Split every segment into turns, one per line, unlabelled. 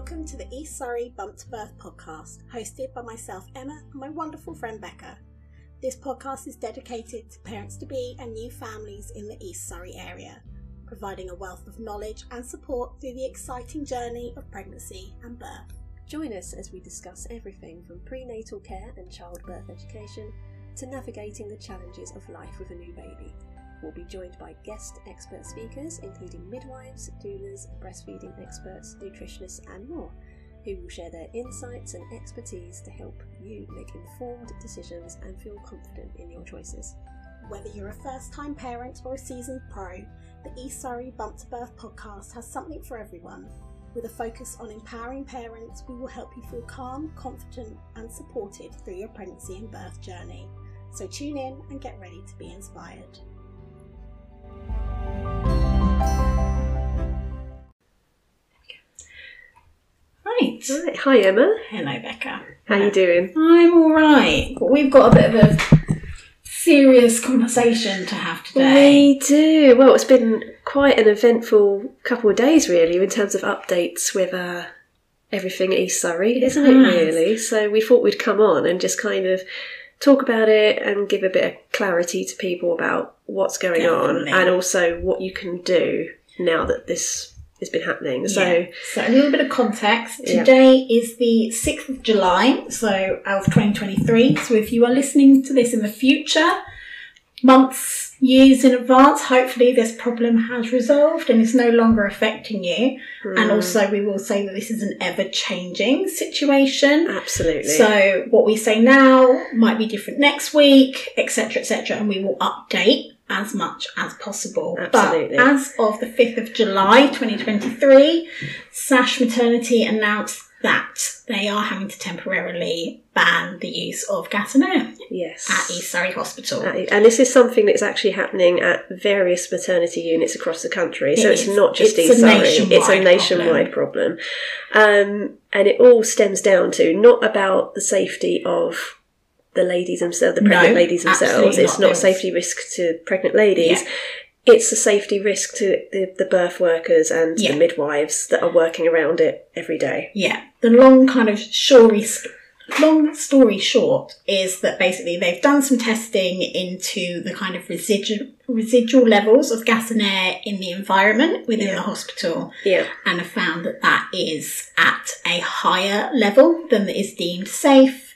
Welcome to the East Surrey Bump to Birth podcast, hosted by myself, Emma, and my wonderful friend Becca. This podcast is dedicated to parents to be and new families in the East Surrey area, providing a wealth of knowledge and support through the exciting journey of pregnancy and birth.
Join us as we discuss everything from prenatal care and childbirth education to navigating the challenges of life with a new baby. We'll be joined by guest expert speakers, including midwives, doulas, breastfeeding experts, nutritionists, and more, who will share their insights and expertise to help you make informed decisions and feel confident in your choices.
Whether you're a first time parent or a seasoned pro, the East Surrey Bump to Birth podcast has something for everyone. With a focus on empowering parents, we will help you feel calm, confident, and supported through your pregnancy and birth journey. So tune in and get ready to be inspired. Right.
Right. Hi Emma.
Hello, Becca.
How you doing?
I'm all right. But we've got a bit of a serious conversation to have today.
We do. Well, it's been quite an eventful couple of days, really, in terms of updates with uh, everything East Surrey, isn't it?
has.
Really. So we thought we'd come on and just kind of talk about it and give a bit of clarity to people about what's going
Definitely.
on and also what you can do now that this has been happening. So
Yeah. so a little bit of context.
Yeah.
Today is the 6th of July, so of 2023. So if you are listening to this in the future, months, years in advance, hopefully this problem has resolved and is no longer affecting you.
Hmm.
And also we will say that this is an ever changing situation.
absolutely.
So what we say now might be different next week, etc., etc., and we will update as much as possible.
Absolutely.
But as of the fifth of July, twenty twenty three, Sash Maternity announced that they are having to temporarily ban the use of gas and air
yes.
at East Surrey Hospital.
And this is something that's actually happening at various maternity units across the country. So
It
it's
is.
not just
It's
East Surrey, it's a
nationwide
nationwide problem. Um, and it all stems down to not about the safety of the ladies themselves, the pregnant
No,
ladies themselves. It's
not.
not a safety risk to pregnant ladies.
Yeah.
It's a safety risk to the, the birth workers and
Yeah.
the midwives that are working around it every day.
Yeah, the long kind of story, long story short is that basically they've done some testing into the kind of residual residual levels of gas and air in the environment within
Yeah.
the hospital,
Yeah.
and have found that that is at a higher level than is deemed safe.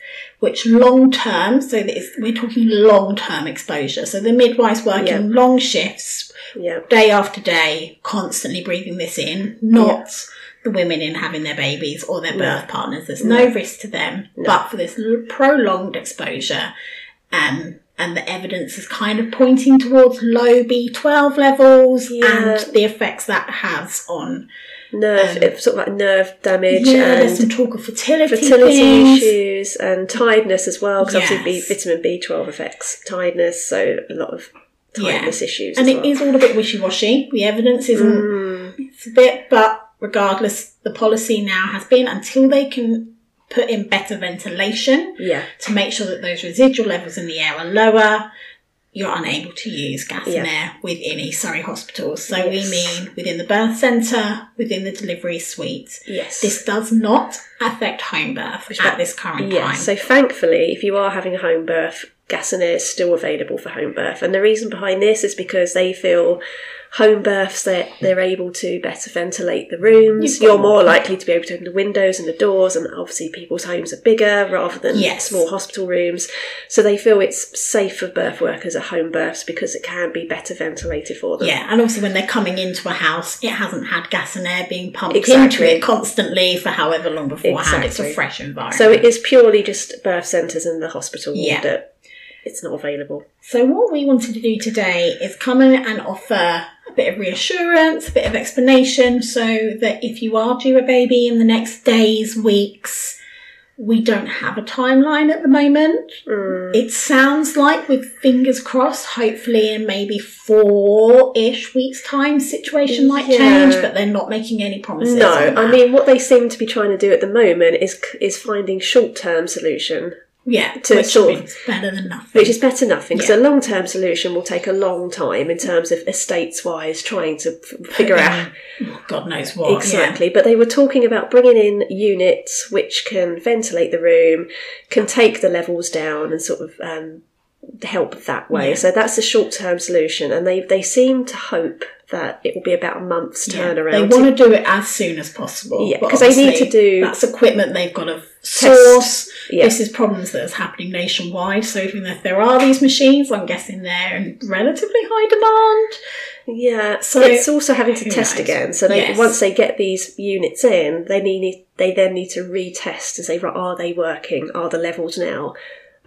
Which long term, so that is, we're talking long term exposure. So the midwives working
Yeah.
long shifts,
Yeah.
day after day, constantly breathing this in, not the women in having their babies or their birth partners. There's no, risk to them, but for this prolonged exposure, um, and the evidence is kind of pointing towards low B12 levels
Yeah.
and the effects that has on.
Nerve, it's sort of like nerve damage
Yeah, there's
and
some talk of fertility,
fertility
things.
issues and tiredness as well because obviously B, vitamin B12 affects tiredness so a lot of tiredness issues
And it
well.
is all a bit wishy-washy. The evidence isn't
Mm,
it's a bit, but regardless, the policy now has been until they can put in better ventilation
yeah
to make sure that those residual levels in the air are lower. You're unable to use gas and air within East Surrey hospitals. So we mean within the birth centre, within the delivery suite.
yes
This does not affect home birth at this current
yeah
time.
so thankfully if you are having a home birth gas and air is still available for home birth and the reason behind this is because they feel home births that they're able to better ventilate the rooms you're more likely to be able to open the windows and the doors and obviously people's homes are bigger rather than
Yes.
small hospital rooms so they feel it's safe for birth workers at home births because it can be better ventilated for them
Yeah, and obviously when they're coming into a house, it hasn't had gas and air being pumped into it constantly for however long beforehand. It's a fresh environment.
so it is purely just birth centres and the hospital
Yeah.
that it's not available
So what we wanted to do today is come in and offer a bit of reassurance, a bit of explanation, so that if you are due a baby in the next days, weeks, we don't have a timeline at the moment.
Mm.
It sounds like, with fingers crossed, hopefully in maybe four-ish weeks' time, situation might
Yeah.
change, but they're not making any promises.
No, I mean what they seem to be trying to do at the moment is is finding short term solution
Yeah,
to
which
sort of-
is better than nothing.
which is better than nothing because
Yeah.
a long term solution will take a long time in terms of estates wise trying to f- figure out
God knows what.
exactly. But they were talking about bringing in units which can ventilate the room, can take the levels down, and sort of um, help that way.
Yeah.
So that's a short term solution, and they they seem to hope that it will be about a month's
Yeah.
turnaround.
They want to do it as soon as possible.
Yeah,
but
'cause they need to do-
That's equipment they've got to source.
yeah.
This is problems that is happening nationwide. So even if there are these machines, I'm guessing they're in relatively high demand.
Yeah,
So,
it's also having to test
knows?
again. So they
Yes.
once they get these units in, they need they then need to retest to say, right, are they working? Are the levels now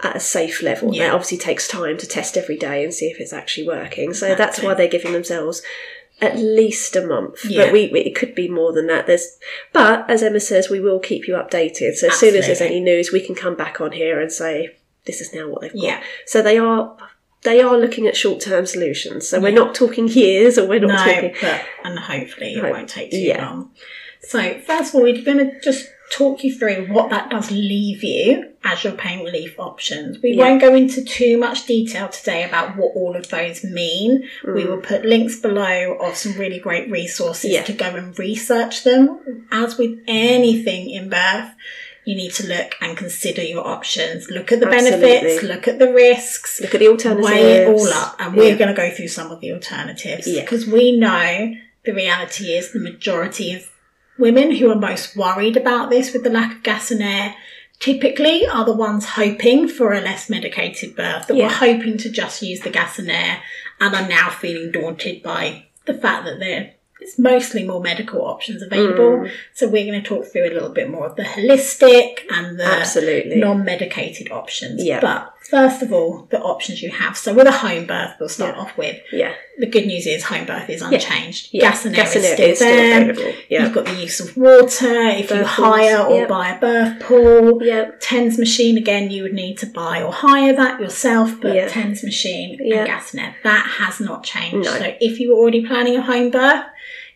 at a safe level?
Yeah.
That obviously takes time to test every day and see if it's actually working. So
That's
that's, why they're giving themselves at least a month.
Yeah.
But we, we it could be more than that. There's but as Emma says, we will keep you updated. So as soon as there's any news, we can come back on here and say this is now what they've got.
Yeah.
So they are they are looking at short term solutions. So we're not talking years or we're not
no,
talking
but and hopefully it
Hope-
won't take too
yeah.
long. So first of all, we're going to just talk you through what that does leave you as your pain relief options. We
Yeah.
won't go into too much detail today about what all of those mean. We
Mm.
will put links below of some really great resources
Yeah.
to go and research them. As with anything in birth, you need to look and consider your options. Look at the benefits,
Absolutely.
look at the risks,
look at the alternatives.
weigh it all up, and we're going to go through some of the alternatives
Yeah.
because we know the reality is the majority of women who are most worried about this with the lack of gas and air typically are the ones hoping for a less medicated birth that
Yeah.
were hoping to just use the gas and air and are now feeling daunted by the fact that there is mostly more medical options available
Mm.
so we're going to talk through a little bit more of the holistic and the
Absolutely.
non-medicated options.
Yeah.
But first of all, the options you have. So with a home birth, we'll start
Yeah.
off with.
yeah.
The good news is home birth is unchanged.
yeah.
Gas and air
Gas
is
and air
still
is still
there.
available. Yeah.
You've got the use of water. If you hire
pools,
or
yeah.
buy a birth pool.
Yeah.
TENS machine again, you would need to buy or hire that yourself, but
Yeah.
TENS machine
Yeah.
and gas and air that has not changed.
No.
So if you were already planning a home birth,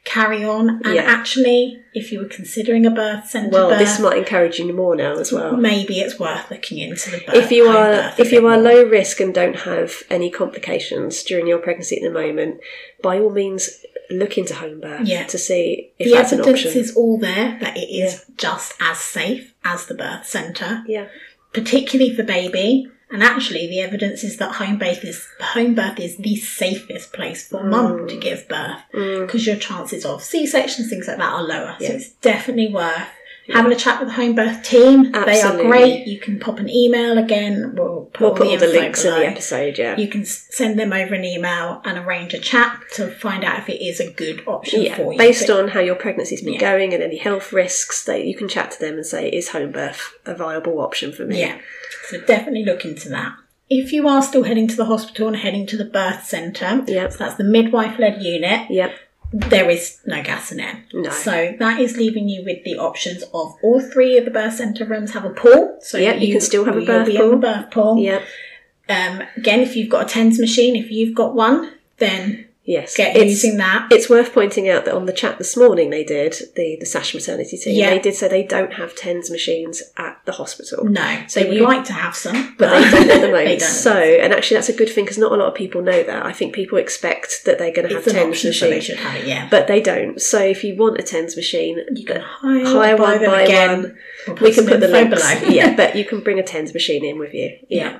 carry on. And
Yeah.
actually, if you were considering a birth centre
Well,
birth,
this might encourage you more now as well.
maybe it's worth looking into the birth.
if you are if you are
more.
low risk and don't have any complications during your pregnancy at the moment, by all means look into home birth
Yeah.
to see if
the
that's an
evidence is all there that it is just as safe as the birth centre,
Yeah.
particularly for baby. And actually, the evidence is that home birth is home birth is the safest place for mum to
Mm.
give birth
Mm.
because your chances of C sections, things like that, are lower. So it's definitely worth
Yeah.
having a chat with the home birth team. They are great. You can pop an email again. We'll put,
We'll
all
put
the
all the links in the episode. Yeah.
You can send them over an email and arrange a chat to find out if it is a good option
Yeah,
for you.
based
But-
on how your pregnancy's been
Yeah.
going and any health risks, that you can chat to them and say, "Is home birth a viable option for me?"
Yeah, so definitely look into that. If you are still heading to the hospital and heading to the birth centre,
Yeah.
so that's the midwife led unit,
Yep.
there is no gas and air.
No.
So that is leaving you with the options of all three of the birth centre rooms have a pool. So
Yeah, you can still have a birth pool.
birth pool.
Yep.
Um, again, if you've got a TENS machine, if you've got one, then
Yes.
get
It's-
using that.
It's worth pointing out that on the chat this morning they did the the Sash maternity team.
Yeah.
They did say they don't have tens machines at the hospital,
No,
So
they would
you-
like to have some,
but they don't at the moment. So, and actually that's a good thing because not a lot of people know that. I think people expect that they're going to have tens
option, so they
machines,
should have it. Yeah,
but they don't. So if you want a tens machine,
you can hire,
hire
buy
one, buy
again.
one.
We'll
We can put the links.
below.
yeah, but you can bring a tens machine in with you.
Yeah.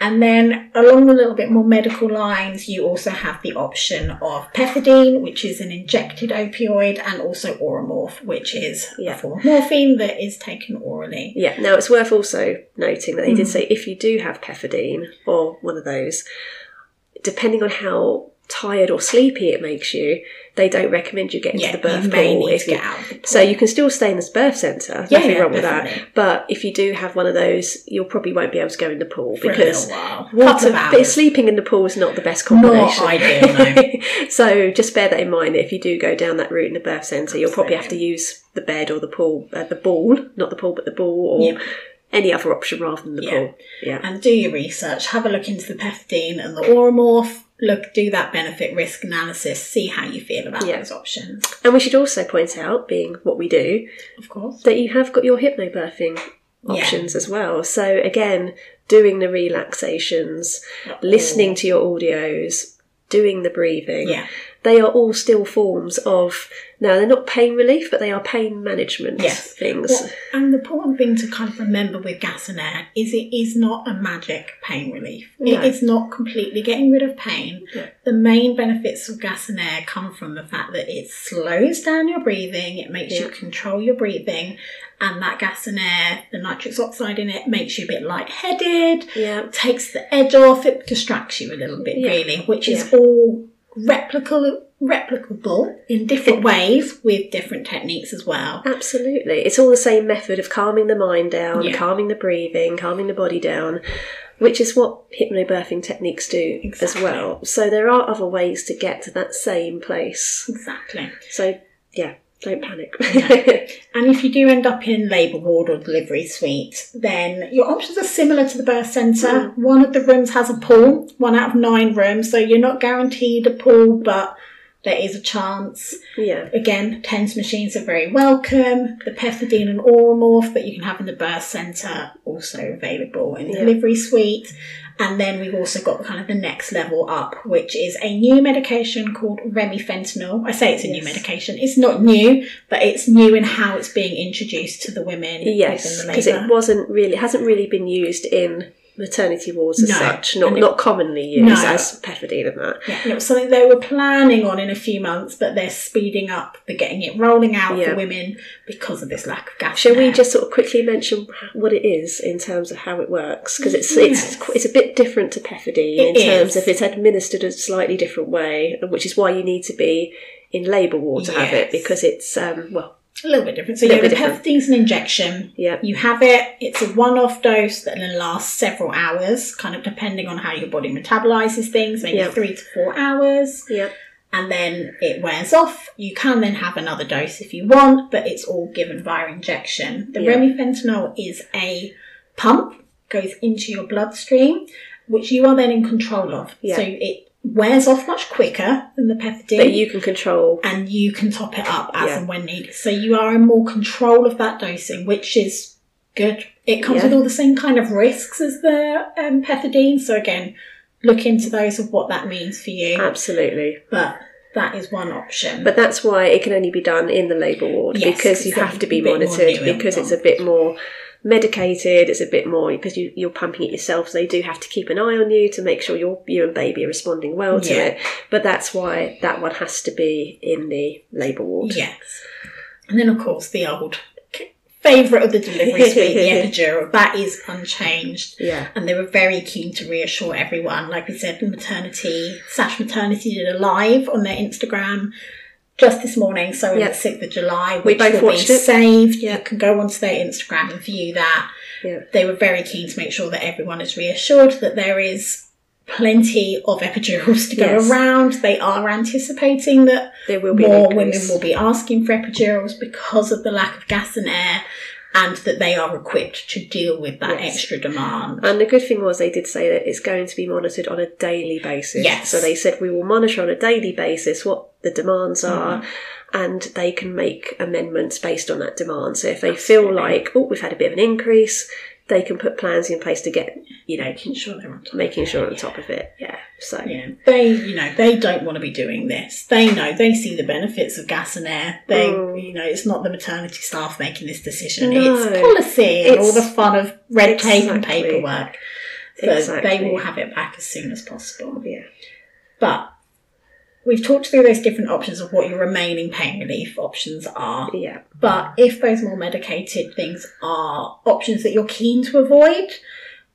And then along the little bit more medical lines, you also have the option of pethidine, which is an injected opioid, and also Oromorph, which is
Yeah.
a form of morphine that is taken orally.
Yeah. Now it's worth also noting that they did
Mm.
say if you do have pethidine or one of those, depending on how tired or sleepy it makes you, they don't recommend you get into
Yeah,
the birth pool
need
if
to
you.
get out. The pool.
So you can still stay in the birth centre.
Yeah,
nothing
yeah,
wrong with that. But if you do have one of those, you probably won't be able to go in the pool
for
because water, sleeping in the pool is not the best combination.
Not ideal,
so just bear that in mind. If you do go down that route in the birth centre, you'll probably have to use the bed or the pool, uh, the ball, not the pool, but the ball, or
Yeah.
any other option rather than the
Yeah.
pool. Yeah.
And do your research. Have a look into the pethidine and the Oromorph. Look, do that benefit risk analysis. See how you feel about
Yeah.
those options.
And we should also point out, being what we do,
Of course.
that you have got your hypnobirthing
Yeah.
options as well. So again, doing the relaxations, listening to your audios, doing the breathing.
Yeah.
They are all still forms of now they're not pain relief, but they are pain management
Yes.
things.
Well, and the important thing to kind of remember with gas and air is it is not a magic pain relief.
No.
It is not completely getting rid of pain.
No.
The main benefits of gas and air come from the fact that it slows down your breathing, it makes you control your breathing, and that gas and air, the nitrous oxide in it, makes you a bit lightheaded,
yeah.
takes the edge off, it distracts you a little bit,
Yeah.
really, which is
Yeah.
all replicable replicable in different ways with different techniques as well.
Absolutely. It's all the same method of calming the mind down,
Yeah.
calming the breathing, calming the body down, which is what hypnobirthing techniques do as well. So there are other ways to get to that same place.
Exactly.
So yeah, don't panic.
And if you do end up in labour ward or delivery suite, then your options are similar to the birth centre. Mm. One of the rooms has a pool, one out of nine rooms, so you're not guaranteed a pool, but there is a chance.
yeah.
Again, TENS machines are very welcome. The pethidine and Oromorph that you can have in the birth centre also available in the
Yeah.
delivery suite. And then we've also got kind of the next level up, which is a new medication called remifentanil. I say it's a new medication. It's not new, but it's new in how it's being introduced to the women
Yes, because it wasn't really hasn't really been used in maternity wards as
No,
such. Not
it-
not commonly used
No.
as pethidine and that.
Yeah, and it was something they were planning on in a few months, but they're speeding up. They're getting it rolling out
Yeah.
for women because of this lack of gas.
Shall we just sort of quickly mention what it is in terms of how it works? Because it's
Yes.
it's it's a bit different to pethidine
It
in terms
is.
of it's administered a slightly different way, which is why you need to be in labour ward to have it because it's um well
A little bit different. So
A
yeah,
little
the
different.
pethidine's an injection.
yeah
You have it. It's a one-off dose that then lasts several hours, kind of depending on how your body metabolizes things. Maybe
Yeah.
three to four hours,
yeah
and then it wears off. You can then have another dose if you want, but it's all given via injection. The
Yeah.
remifentanil is a pump goes into your bloodstream, which you are then in control of.
Yeah.
So it wears off much quicker than the pethidine
that you can control.
and you can top it up as
Yeah.
and when needed. So you are in more control of that dosing, which is good. It comes
Yeah.
with all the same kind of risks as the um, pethidine. So again, look into those of what that means for you.
Absolutely.
But that is one option.
But that's why it can only be done in the labour ward
Yes,
because you have to be monitored because it's a bit more medicated. It's a bit more because you, you're pumping it yourself, so they do have to keep an eye on you to make sure your you and baby are responding well to
Yeah.
it. But that's why that one has to be in the labour ward.
yes. And then of course the old favourite of the delivery suite, the epidural, that is unchanged.
Yeah.
and they were very keen to reassure everyone. Like we said, maternity, Sash Maternity did a live on their Instagram just this morning, so
Yeah.
the 6th of July,
We
which
both
will be
it.
saved.
Yeah.
You can go onto their Instagram and view that.
Yeah.
They were very keen to make sure that everyone is reassured that there is plenty of epidurals to go
Yes.
around. They are anticipating that
There will be
more women will be asking for epidurals because of the lack of gas and air and that they are equipped to deal with that
Yes.
extra demand.
And the good thing was they did say that it's going to be monitored on a daily basis.
Yes.
So they said we will monitor on a daily basis what the demands are
Mm-hmm.
and they can make amendments based on that demand. So if they feel like, oh, we've had a bit of an increase, they can put plans in place to get, you know,
making sure they're on top.
making sure on top of it. Yeah. So
Yeah, they, you know, they don't want to be doing this. They know they see the benefits of gas and air. They,
Mm.
you know, it's not the maternity staff making this decision.
No.
It's policy and all the fun of red tape and paperwork. So they will have it back as soon as possible.
yeah.
But we've talked through those different options of what your remaining pain relief options are.
Yeah.
But if those more medicated things are options that you're keen to avoid,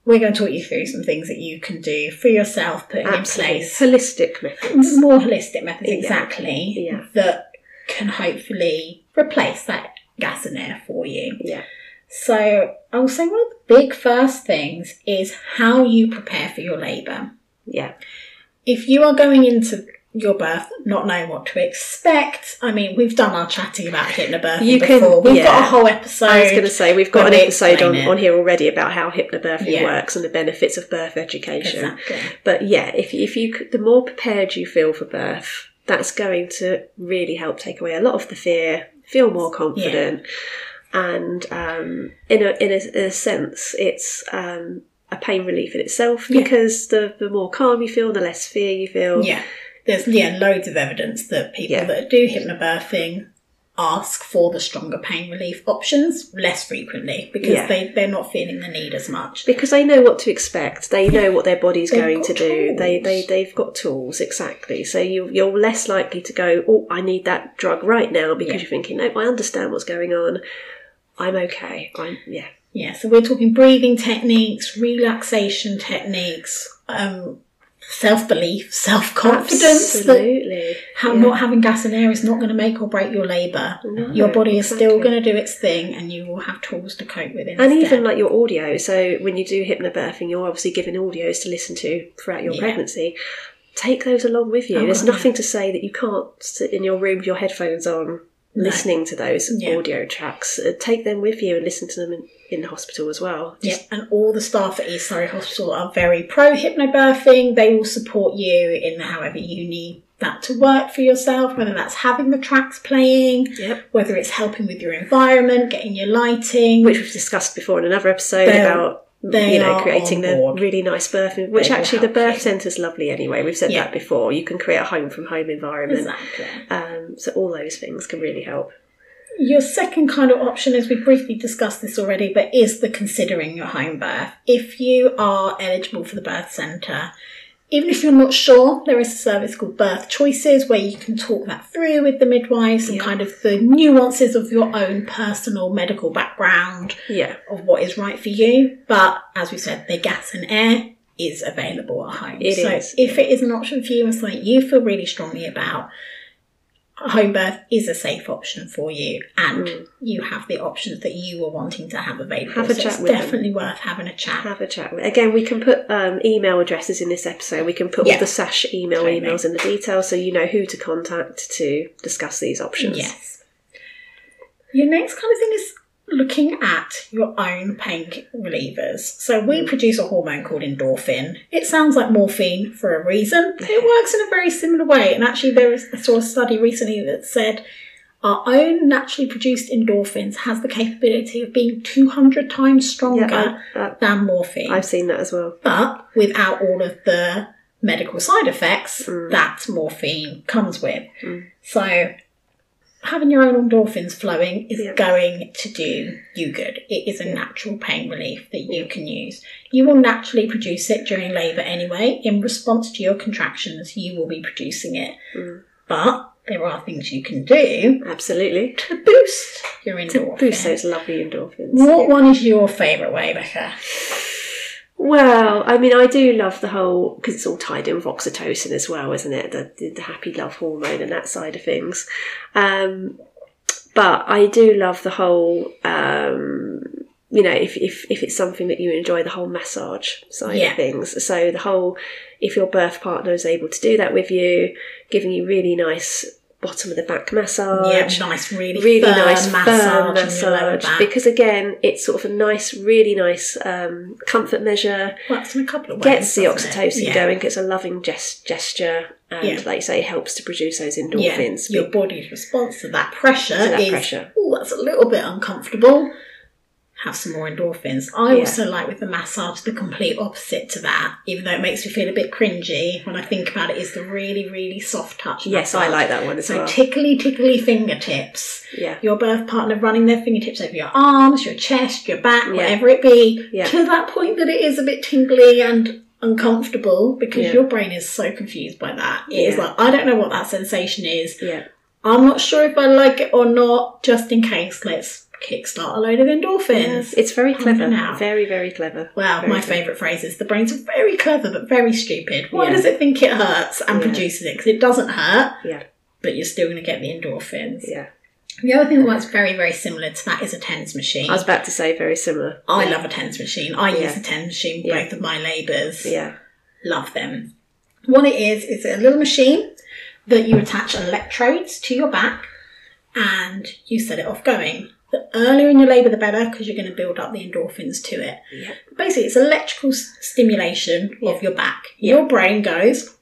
we're going to talk you through some things that you can do for yourself, putting
Absolutely.
in place
Holistic methods.
more holistic methods
Yeah.
exactly
Yeah.
that can hopefully replace that gas and air for you.
Yeah.
So I will say one of the big first things is how you prepare for your labour.
Yeah.
If you are going into your birth not knowing what to expect, I mean we've done our chatting about hypnobirthing
You can-
before. We've got a whole episode.
I was going to say we've got an episode on,
it.
on here already about how hypnobirthing
Yeah.
works and the benefits of birth education.
Exactly.
But yeah, if if you the more prepared you feel for birth, that's going to really help take away a lot of the fear. Feel more confident, and um, in a in a, in a sense, it's um, a pain relief in itself
Yeah.
because the the more calm you feel, the less fear you feel.
Yeah. There's yeah, loads of evidence that people
Yeah.
that do hypnobirthing ask for the stronger pain relief options less frequently because
Yeah.
they, they're not feeling the need as much.
because they know what to expect. They know what their body's
They've
going to do. they, they they've got tools exactly. So you you're less likely to go, oh, I need that drug right now because
Yeah.
you're thinking, no, I understand what's going on. I'm okay. I'm yeah.
Yeah, so we're talking breathing techniques, relaxation techniques, um, self belief, self confidence.
Absolutely.
how
Yeah.
not having gas and air is not going to make or break your labour.
No,
your body is still going to do its thing, and you will have tools to cope with it.
And
instead.
even like your audio. So when you do hypnobirthing, you're obviously given audios to listen to throughout your
Yeah.
pregnancy. Take those along with you.
Oh,
There's
yeah.
nothing to say that you can't sit in your room with your headphones on,
No.
listening to those audio tracks. Uh, take them with you and listen to them in, the hospital as well.
Yeah, and all the staff at East Surrey Hospital are very pro hypnobirthing. They will support you in however you need that to work for yourself, whether that's having the tracks playing,
Yep.
whether it's helping with your environment, getting your lighting.
Which we've discussed before in another episode
They're-
about you know creating the really nice birth, which
They
actually the birth
you.
centre's lovely anyway. We've said
Yeah.
that before. You can create a home from home environment.
exactly.
Um, so all those things can really help.
Your second kind of option, as we briefly discussed this already, but is the considering your home birth. If you are eligible for the birth centre, even if you're not sure, there is a service called Birth Choices where you can talk that through with the midwives and kind of the nuances of your own personal medical background
Yeah.
of what is right for you. But as we said, the gas and air is available at home.
It
so
is,
if it is an option for you and something you feel really strongly about, home birth is a safe option for you and
Mm.
you have the options that you are wanting to have available.
Have a
so
chat
it's
with them.
definitely worth having a chat.
Have a chat. with Again, we can put um, email addresses in this episode. We can put all the SASH email
Totally.
emails in the details so you know who to contact to discuss these options.
Yes. Your next kind of thing is looking at your own pain relievers. So we
Mm.
produce a hormone called endorphin. It sounds like morphine for a reason. It works in a very similar way. And actually, there is I saw a study recently that said our own naturally produced endorphins has the capability of being 200 times stronger
Yeah, I, I,
than morphine
I've seen that as well.
but without all of the medical side effects
Mm.
that morphine comes with.
Mm.
So, having your own endorphins flowing is
Yeah.
going to do you good. It is a natural pain relief that you can use. You will naturally produce it during labour anyway. In response to your contractions, you will be producing it.
Mm.
But there are things you can do
Absolutely.
to boost your
To
endorphins.
boost those lovely endorphins.
What one is your favourite way, Becca?
Well, I mean, I do love the whole because it's all tied in with oxytocin as well, isn't it? The, the, the happy love hormone and that side of things. Um, but I do love the whole, um, you know, if, if if it's something that you enjoy, the whole massage side
Yeah.
of things. So the whole, if your birth partner is able to do that with you, giving you really nice bottom of the back massage,
Yeah, nice, really,
really nice
massage,
massage because again it's sort of a nice really nice um, comfort measure
works in a couple of ways.
gets the oxytocin
Yeah.
going gets a loving gest- gesture and
Yeah.
like you say helps to produce those
Yeah,
endorphins
your body's response to that pressure
To that
is,
pressure.
oh, that's a little bit uncomfortable. Have some more endorphins. I
Yeah.
also like with the massage the complete opposite to that, even though it makes me feel a bit cringy when I think about it, is the really, really soft touch.
yes i like that one as
So
well So
tickly, tickly fingertips.
yeah
Your birth partner running their fingertips over your arms, your chest, your back,
Yeah.
whatever it be,
Yeah.
to that point that it is a bit tingly and uncomfortable because
Yeah.
your brain is so confused by that. It is like, I don't know what that sensation is.
yeah
I'm not sure if I like it or not. Just in case, let's kickstart a load of endorphins.
Yes, it's very clever
out.
very very clever
Well,
Very
my
clever.
favourite phrase is the brain's very clever but very stupid. Why
Yeah.
does it think it hurts and
Yeah.
produces it? Because it doesn't hurt,
yeah
but you're still going to get the endorphins.
yeah
The other thing that works very, very similar to that is a TENS machine.
i was about to say very similar
I love a TENS machine. I use a TENS machine
Yeah.
both of my labours.
yeah
Love them. What it is, is a little machine that you attach electrodes to your back and you set it off going. The earlier in your labour, the better because you're going to build up the endorphins to it.
yeah
Basically, it's electrical s- stimulation
Yeah.
of your back.
Yeah.
Your brain goes,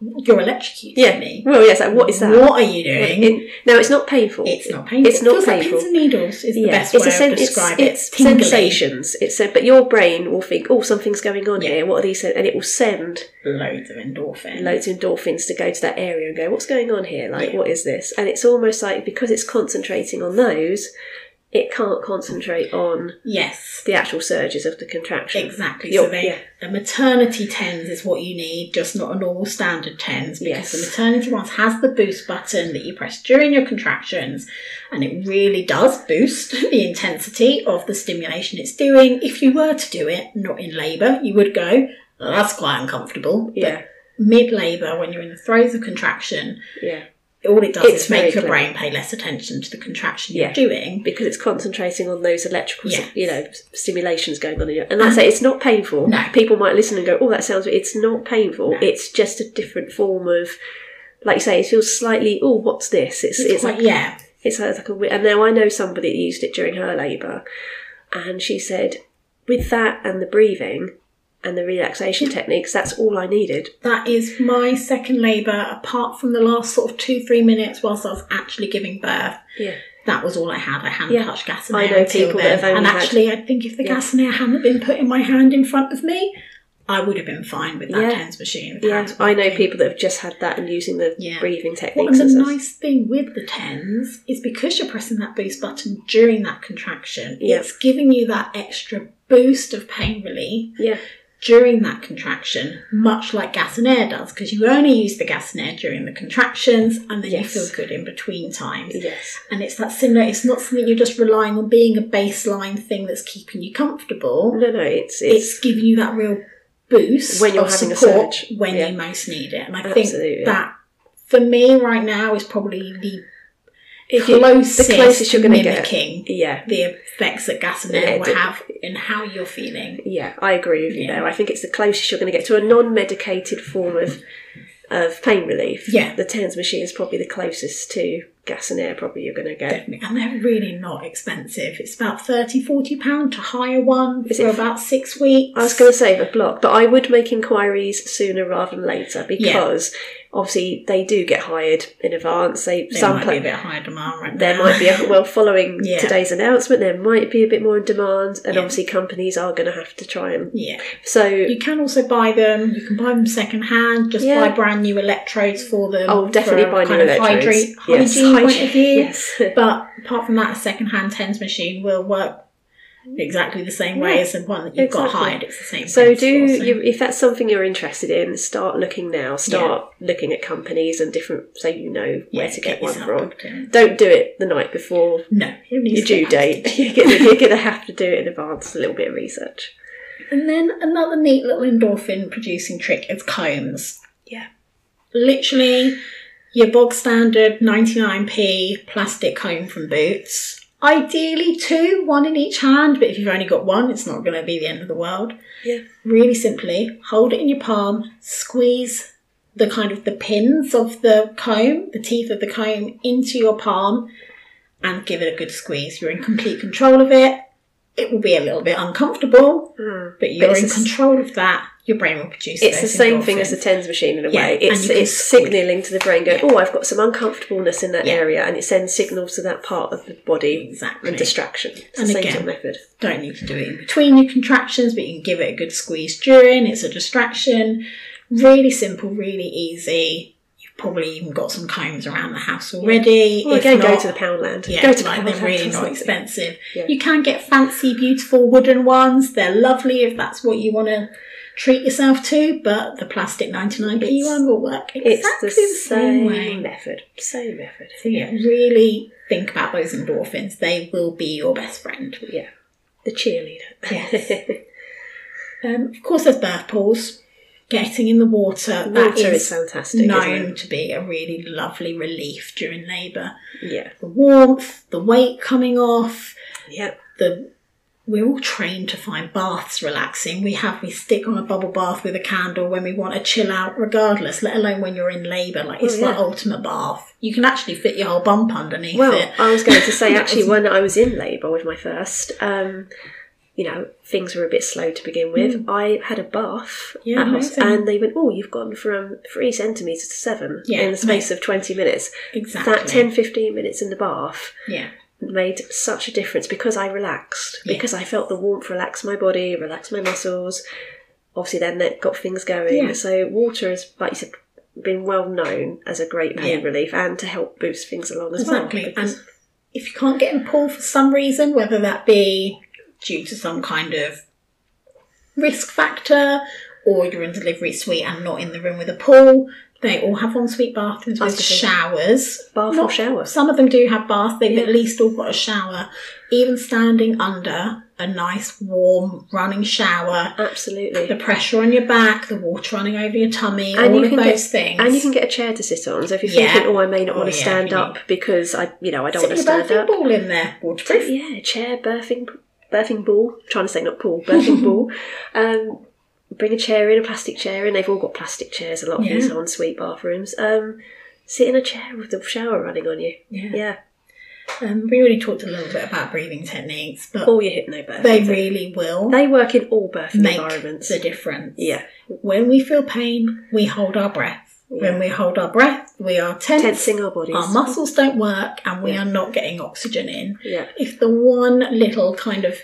you're electrocuting
Yeah.
me.
Well, yes. Like, what is that?
What are you doing?
In- now, it's not painful.
it's not painful.
It's not
like
painful.
pins and needles is the best
it's
way
a sen-
to describe
it's,
it.
it's
Tingly.
sensations. It's a, but your brain will think, oh, something's going on
Yeah.
here. What are these? And it will send
Loads of endorphins.
loads of endorphins to go to that area and go, what's going on here? Like,
Yeah.
what is this? And it's almost like because it's concentrating on those, it can't concentrate on
Yes.
the actual surges of the contraction.
Exactly.
You're-
so they,
yeah.
a maternity tens is what you need, just not a normal standard tens, because
Yes.
the maternity ones has the boost button that you press during your contractions, and it really does boost the intensity of the stimulation it's doing. If you were to do it not in labour, you would go, "Oh, that's quite uncomfortable.
Yeah,
Mid labour, when you're in the throes of contraction,
yeah.
All it does
It's
is make your brain pay less attention to the contraction
Yeah.
you're doing.
Because it's concentrating on those electrical,
Yes.
you know, stimulations going on in your. And I say, it's not painful.
No.
People might listen and go, "Oh, that sounds." It's not painful.
No.
It's just a different form of, like you say, it feels slightly. Oh, what's this? It's
It's,
it's
quite,
like
yeah.
It's like like a and now I know somebody that used it during her labour, and she said, with that and the breathing and the relaxation techniques, that's all I needed.
That is my second labour, apart from the last sort of two, three minutes whilst I was actually giving birth.
Yeah,
That was all I had. I hadn't
Yeah.
touched gas and
I know
until
people that
then.
have only
and
had-
actually, I think if the
Yeah.
gas and air hadn't been put in my hand in front of me, I would have been fine with that
Yeah.
TENS machine.
yeah. I know people that have just had that and using the
Yeah.
breathing
Well,
techniques.
and the nice thing with the TENS is because you're pressing that boost button during that contraction,
Yeah.
it's giving you that extra boost of pain relief
Yeah,
during that contraction, much like gas and air does, because you only use the gas and air during the contractions and then
Yes.
you feel good in between times.
yes,
And it's that similar, it's not something you're just relying on being a baseline thing that's keeping you comfortable.
no, no. It's
It's,
it's,
giving you that real boost
When you're having a
support
surge.
when
Yeah.
you most need it. And I
Absolutely.
think that for me right now is probably the
if
closest,
the closest you're going to get. Yeah,
the effects that gas and
Yeah,
air will have in how you're feeling.
Yeah, I agree with you
Yeah.
there. I think it's the closest you're going to get to a non-medicated form of of pain relief.
Yeah.
the TENS machine is probably the closest to gas and air. Probably you're going to get.
Definitely. And they're really not expensive. It's about 30 40 pound to hire one
Is
for
it-
about six weeks.
I was going to say the block, but I would make inquiries sooner rather than later because obviously they do get hired in advance. They
There
some
might
pla-
be a bit higher demand right
there
now.
might be a, well following
Yeah.
today's announcement there might be a bit more in demand and
Yeah.
obviously companies are going to have to try and
yeah.
so
You can also buy them. You can buy them second hand. Just
Yeah.
buy brand new electrodes for them.
oh definitely buy new electrodes yes.
hygiene point of view.
yes
But apart from that, a second hand tens machine will work exactly the same way
Yeah,
as the one that you've got hired. It's the same.
So do you if that's something you're interested in, start looking now. Start looking at companies and different so you know where
Yeah,
to get, one from. Don't do it the night before
No,
your due date. You're gonna, you're gonna have to do it in advance. A little bit of research.
And then another neat little endorphin producing trick is combs.
Yeah.
Literally your bog standard 99p plastic comb from Boots. Ideally two, one in each hand, but if you've only got one, it's not going to be the end of the world.
Yeah.
Really simply, hold it in your palm, squeeze the kind of the pins of the comb, the teeth of the comb into your palm and give it a good squeeze. You're in complete control of it. It will be a little bit uncomfortable, hmm. but you're
it's
in control of that. Your brain will produce.
It's the same thing as the. TENS machine in a
Yeah,
way. It's it's signalling to the brain, going,
Yeah.
"Oh, I've got some uncomfortableness in that
Yeah.
area," and it sends signals to that part of the body
Exactly.
and distraction. It's
And
the same
again-
sort method.
Don't need to do it in between your contractions, but you can give it a good squeeze during. It's a distraction. Really simple, really easy. You've probably even got some combs around the house already.
Well,
If
again, go to the Poundland.
Yeah,
go to
like
Poundland.
they're really not expensive.
Yeah.
You can get fancy, beautiful wooden ones. They're lovely if that's what you want to treat yourself to. But the plastic 99p
It's-
one will work exactly
It's the,
the same
same
way.
method. Same method.
So yeah, really think about those endorphins. They will be your best friend.
Yeah. The cheerleader.
Yes. Um, of course, there's birth pools. Getting in the water, that
Water
is
is fantastic,
known to be a really lovely relief during labour.
yeah.
The warmth, the weight coming off,
Yep.
the we're all trained to find baths relaxing. We have we stick on a bubble bath with a candle when we want to chill out, regardless. Let alone when you're in labour, like it's
Oh, yeah.
like ultimate bath. You can actually fit your whole bump underneath
Well,
it.
I was going to say actually when I was in labour with my first, um, you know, things were a bit slow to begin with. I had a bath
Yeah,
at and they went, oh, you've gone from three centimetres to seven
Yeah,
in the space of 20 minutes.
Exactly.
That 10, 15 minutes in the bath
Yeah.
Made such a difference because I relaxed,
Yeah.
because I felt the warmth relax my body, relax my muscles. Obviously, then that got things going.
Yeah.
So, water has, like you said, been well known as a great pain
Yeah.
relief and to help boost things along as
Exactly.
well.
And if you can't get in pool for some reason, whether that be due to some kind of risk factor or you're in delivery suite and not in the room with a pool, they all have ensuite bathrooms with showers.
Bath or
Not-
shower?
Some of them do have baths. They've at least all got a shower. Even standing under a nice warm running shower,
Absolutely.
the pressure on your back, the water running over your tummy,
And
all
you
of
can
those
get-
things.
And you can get a chair to sit on. So if you're
Yeah.
thinking, oh, I may not
Oh,
want to
yeah,
stand
you
up because I, you know, I don't want to
your
stand
birthing
up.
ball in there, waterproof.
Yeah, chair, birthing, birthing ball. trying to say not pool, birthing ball. Um, bring a chair in, a plastic chair in. They've all got plastic chairs. A lot of these
Yeah.
ensuite bathrooms. Um, sit in a chair with the shower running on you.
Yeah.
Yeah.
Um, we already talked a little bit about breathing techniques, but
All your hypnobirthing.
they really will
they work in all
make
environments.
the difference.
Yeah.
When we feel pain, we hold our breath. When we hold our breath, we are tense.
Tensing our bodies.
Our muscles don't work, and we
Yeah.
are not getting oxygen in.
Yeah.
If the one little kind of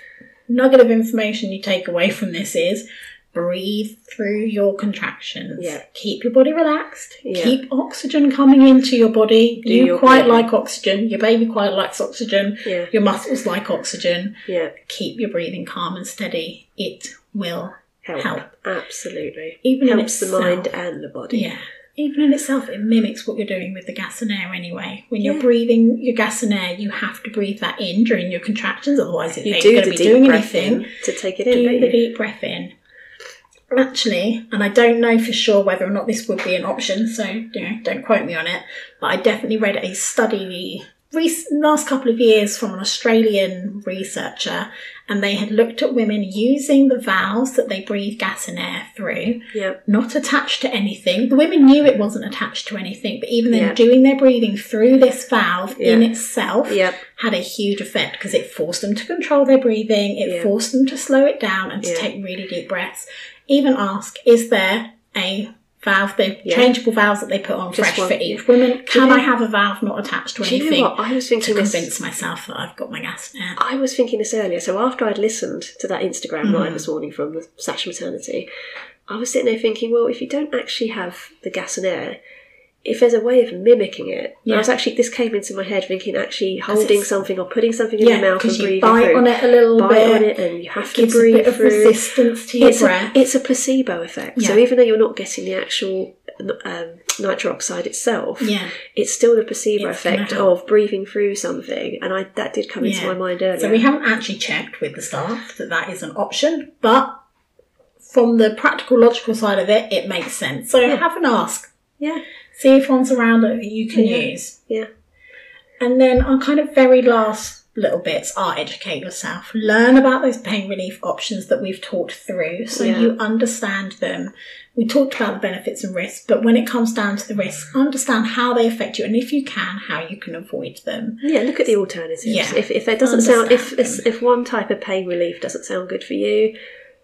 nugget of information you take away from this is breathe through your contractions.
Yeah.
Keep your body relaxed.
Yeah.
Keep oxygen coming into your body.
Do
you
your
quite
breathing.
like oxygen. Your baby quite likes oxygen.
Yeah.
Your muscles like oxygen.
Yeah.
Keep your breathing calm and steady. It will
Help.
help.
Absolutely.
Even in
Helps the mind and the body.
Yeah. Even in itself, it mimics what you're doing with the gas and air anyway. When you're breathing your gas and air, you have to breathe that in during your contractions, otherwise it
You
ain't
do
going to be doing anything.
in to take it in,
Do the
you?
deep breath in. Actually, and I don't know for sure whether or not this would be an option, so you know, don't quote me on it. But I definitely read a study rec- last couple of years from an Australian researcher, and they had looked at women using the valves that they breathe gas and air through,
Yeah.
not attached to anything. The women knew it wasn't attached to anything, but even then,
Yeah.
doing their breathing through this valve in itself
Yep.
had a huge effect because it forced them to control their breathing, it forced them to slow it down and to take really deep breaths. Even ask, is there a valve, the
Yeah.
changeable valves that they put on
Just
fresh for each woman? Can
you
I have a valve not attached to
Do you know what? I was
to
thinking this.
convince myself that I've got my gas now?
I was thinking this earlier. So after I'd listened to that Instagram
Mhm.
live this morning from Sash Maternity, I was sitting there thinking, well, if you don't actually have the gas and air, if there's a way of mimicking it,
Yeah.
I was actually this came into my head thinking actually holding something or putting something in
Yeah,
your mouth and
you
breathing
bite
through.
on it a little
bite
bit,
on it and you have to
a
breathe
of
through.
resistance to your
it's
breath.
A, it's a placebo effect. So even though you're not getting the actual um, nitro oxide itself,
yeah.
it's still the placebo
It's
effect of breathing through something. And I that did come into my mind earlier.
So we haven't actually checked with the staff that that is an option, but from the practical, logical side of it, it makes sense. So
Yeah.
have an ask.
Yeah.
See if one's around that you can
Yeah.
use.
Yeah.
And then our kind of very last little bits are educate yourself. Learn about those pain relief options that we've talked through so
Yeah.
you understand them. We talked about the benefits and risks, but when it comes down to the risks, understand how they affect you and if you can, how you can avoid them.
Yeah, look at the alternatives.
Yeah.
If if it doesn't sound if
Understand
if one type of pain relief doesn't sound good for you,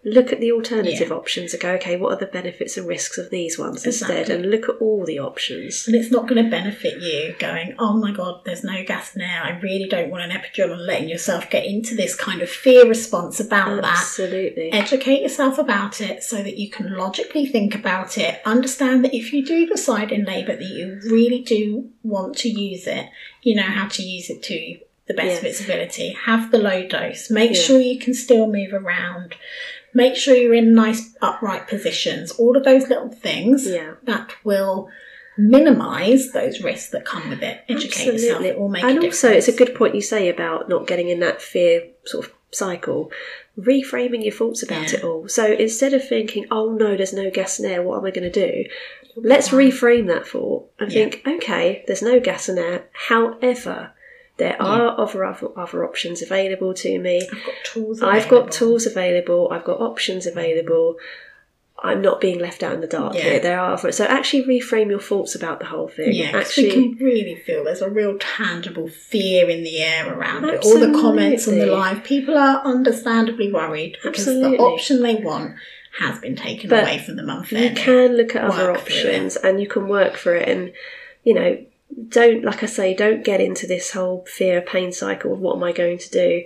look at the alternative
Yeah.
options and go, okay, what are the benefits and risks of these ones instead? And look at all the options.
And it's not going to benefit you going, oh my god, there's no gas now. I really don't want an epidural and letting yourself get into this kind of fear response about that.
Absolutely.
Educate yourself about it so that you can logically think about it. Understand that if you do decide in labour that you really do want to use it, you know how to use it to the best of its ability. Have the low dose. Make
Yeah.
sure you can still move around. Make sure you're in nice upright positions. All of those little things
Yeah.
that will minimise those risks that come with it. Educate yourself. It will make
and also, it's a good point you say about not getting in that fear sort of cycle. Reframing your thoughts about
Yeah.
it all. So instead of thinking, "Oh no, there's no gas and air. What am I going to do?" Let's reframe that thought and
Yeah.
think, "Okay, there's no gas and air. However, there are other other, other options available to me.
I've got tools.
I've got
available.
tools available. I've got options available. I'm not being left out in the dark
Yeah.
here. There are so actually reframe your thoughts about the whole thing.
Yeah,
actually,
we can really feel there's a real tangible fear in the air around it. All the comments on the live, people are understandably worried because
Absolutely.
the option they want has been taken
But
away from them
you can look at other options and you can work for it and you know don't like i say don't get into this whole fear pain cycle of what am i going to do.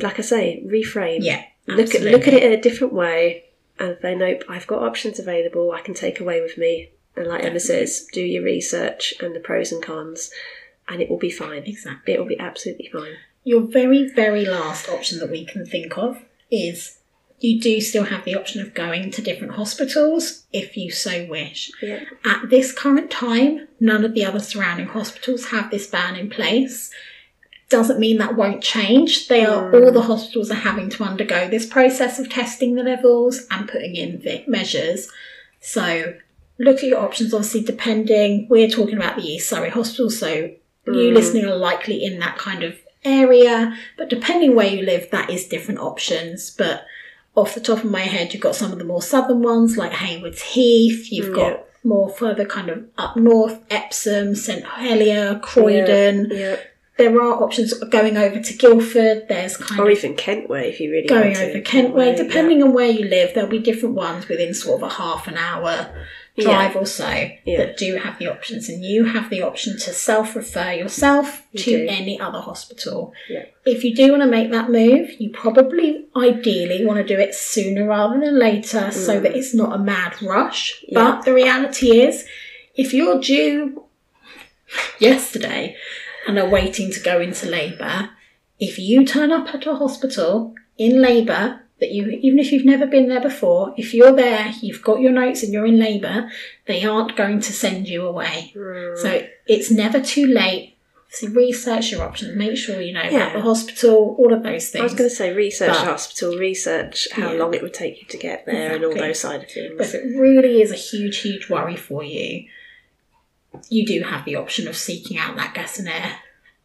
Like i say reframe.
Yeah,
look at look at it in a different way and say nope i've got options available. I can take away with me. And like emma says do your research and the pros and cons and it will be fine.
Exactly.
it will be absolutely fine.
Your very, very last option that we can think of is you do still have the option of going to different hospitals if you so wish.
yeah
At this current time, none of the other surrounding hospitals have this ban in place. Doesn't mean that won't change. They are
Mm.
all the hospitals are having to undergo this process of testing the levels and putting in vi- measures. So look at your options. Obviously, depending we're talking about the East Surrey Hospital, so you
Mm.
listening are likely in that kind of area. But depending where you live, that is different options. But off the top of my head, you've got some of the more southern ones like Haywards Heath. You've
Yeah.
got more further kind of up north, Epsom, St Helier, Croydon.
yeah
There are options going over to Guildford. There's kind
or
of
even kentway if you really
going
want to.
over Kentway.
Yeah.
Depending on where you live, there'll be different ones within sort of a half an hour drive or so
Yeah.
that do have the options, and you have the option to self refer yourself
You
to
do.
any other hospital.
Yeah.
If you do want to make that move, you probably ideally want to do it sooner rather than later so
Mm.
that it's not a mad rush.
Yeah.
But the reality is, if you're due yesterday and are waiting to go into labour, if you turn up at a hospital in labour, that you even if you've never been there before, if you're there, you've got your notes and you're in labour, they aren't going to send you away.
Mm.
So it's never too late. So research your options, make sure you know
Yeah.
about the hospital, all of those things.
I was going to say research
But-
hospital, research how
Yeah.
long it would take you to get there, and all those side of things.
But if it really is a huge, huge worry for you, you do have the option of seeking out that gas and air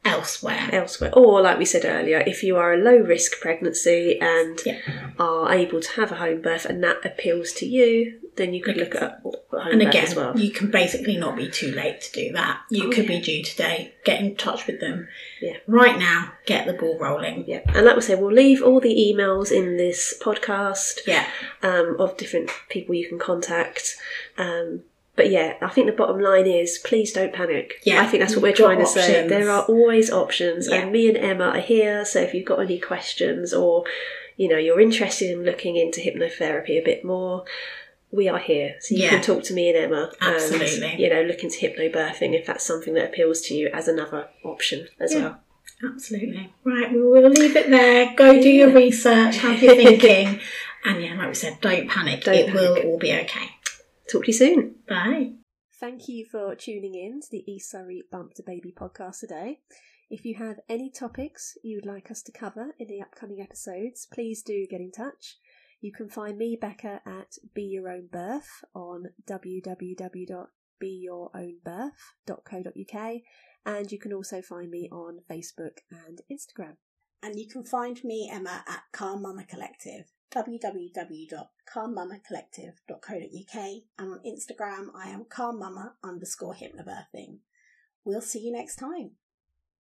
elsewhere.
elsewhere. Or, like we said earlier, if you are a low risk pregnancy and
Yeah.
are able to have a home birth and that appeals to you, then you could look at
And
birth
again,
as well.
you can basically not be too late to do that. You
Oh,
could
yeah.
be due today. Get in touch with them.
Yeah.
Right now, get the ball rolling.
Yeah, and like we say, we'll leave all the emails in this podcast
Yeah.
um, of different people you can contact. Um, but yeah, I think the bottom line is please don't panic.
Yeah,
I think that's what we're trying to say. There are always options,
Yeah.
and me and Emma are here. So if you've got any questions or you know you're interested in looking into hypnotherapy a bit more, we are here. So you
Yeah.
can talk to me and Emma.
Um, Absolutely.
And, you know, look into hypnobirthing if that's something that appeals to you as another option as
Yeah.
well.
Absolutely. Right, well, we'll leave it there. Go do your research, have your thinking. and yeah, like we said, don't panic.
Don't
it will all be okay.
Talk to you soon.
Bye.
Thank you for tuning in to the East Surrey Bump to Baby podcast today. If you have any topics you would like us to cover in the upcoming episodes, please do get in touch. You can find me, Becca, at Be Your Own Birth on www.beyourownbirth.co.uk, and you can also find me on Facebook and Instagram.
And you can find me, Emma, at Calm Mama Collective, www.calmmamacollective.co.uk, and on Instagram I am calmmama underscore hypnobirthing. We'll see you next time.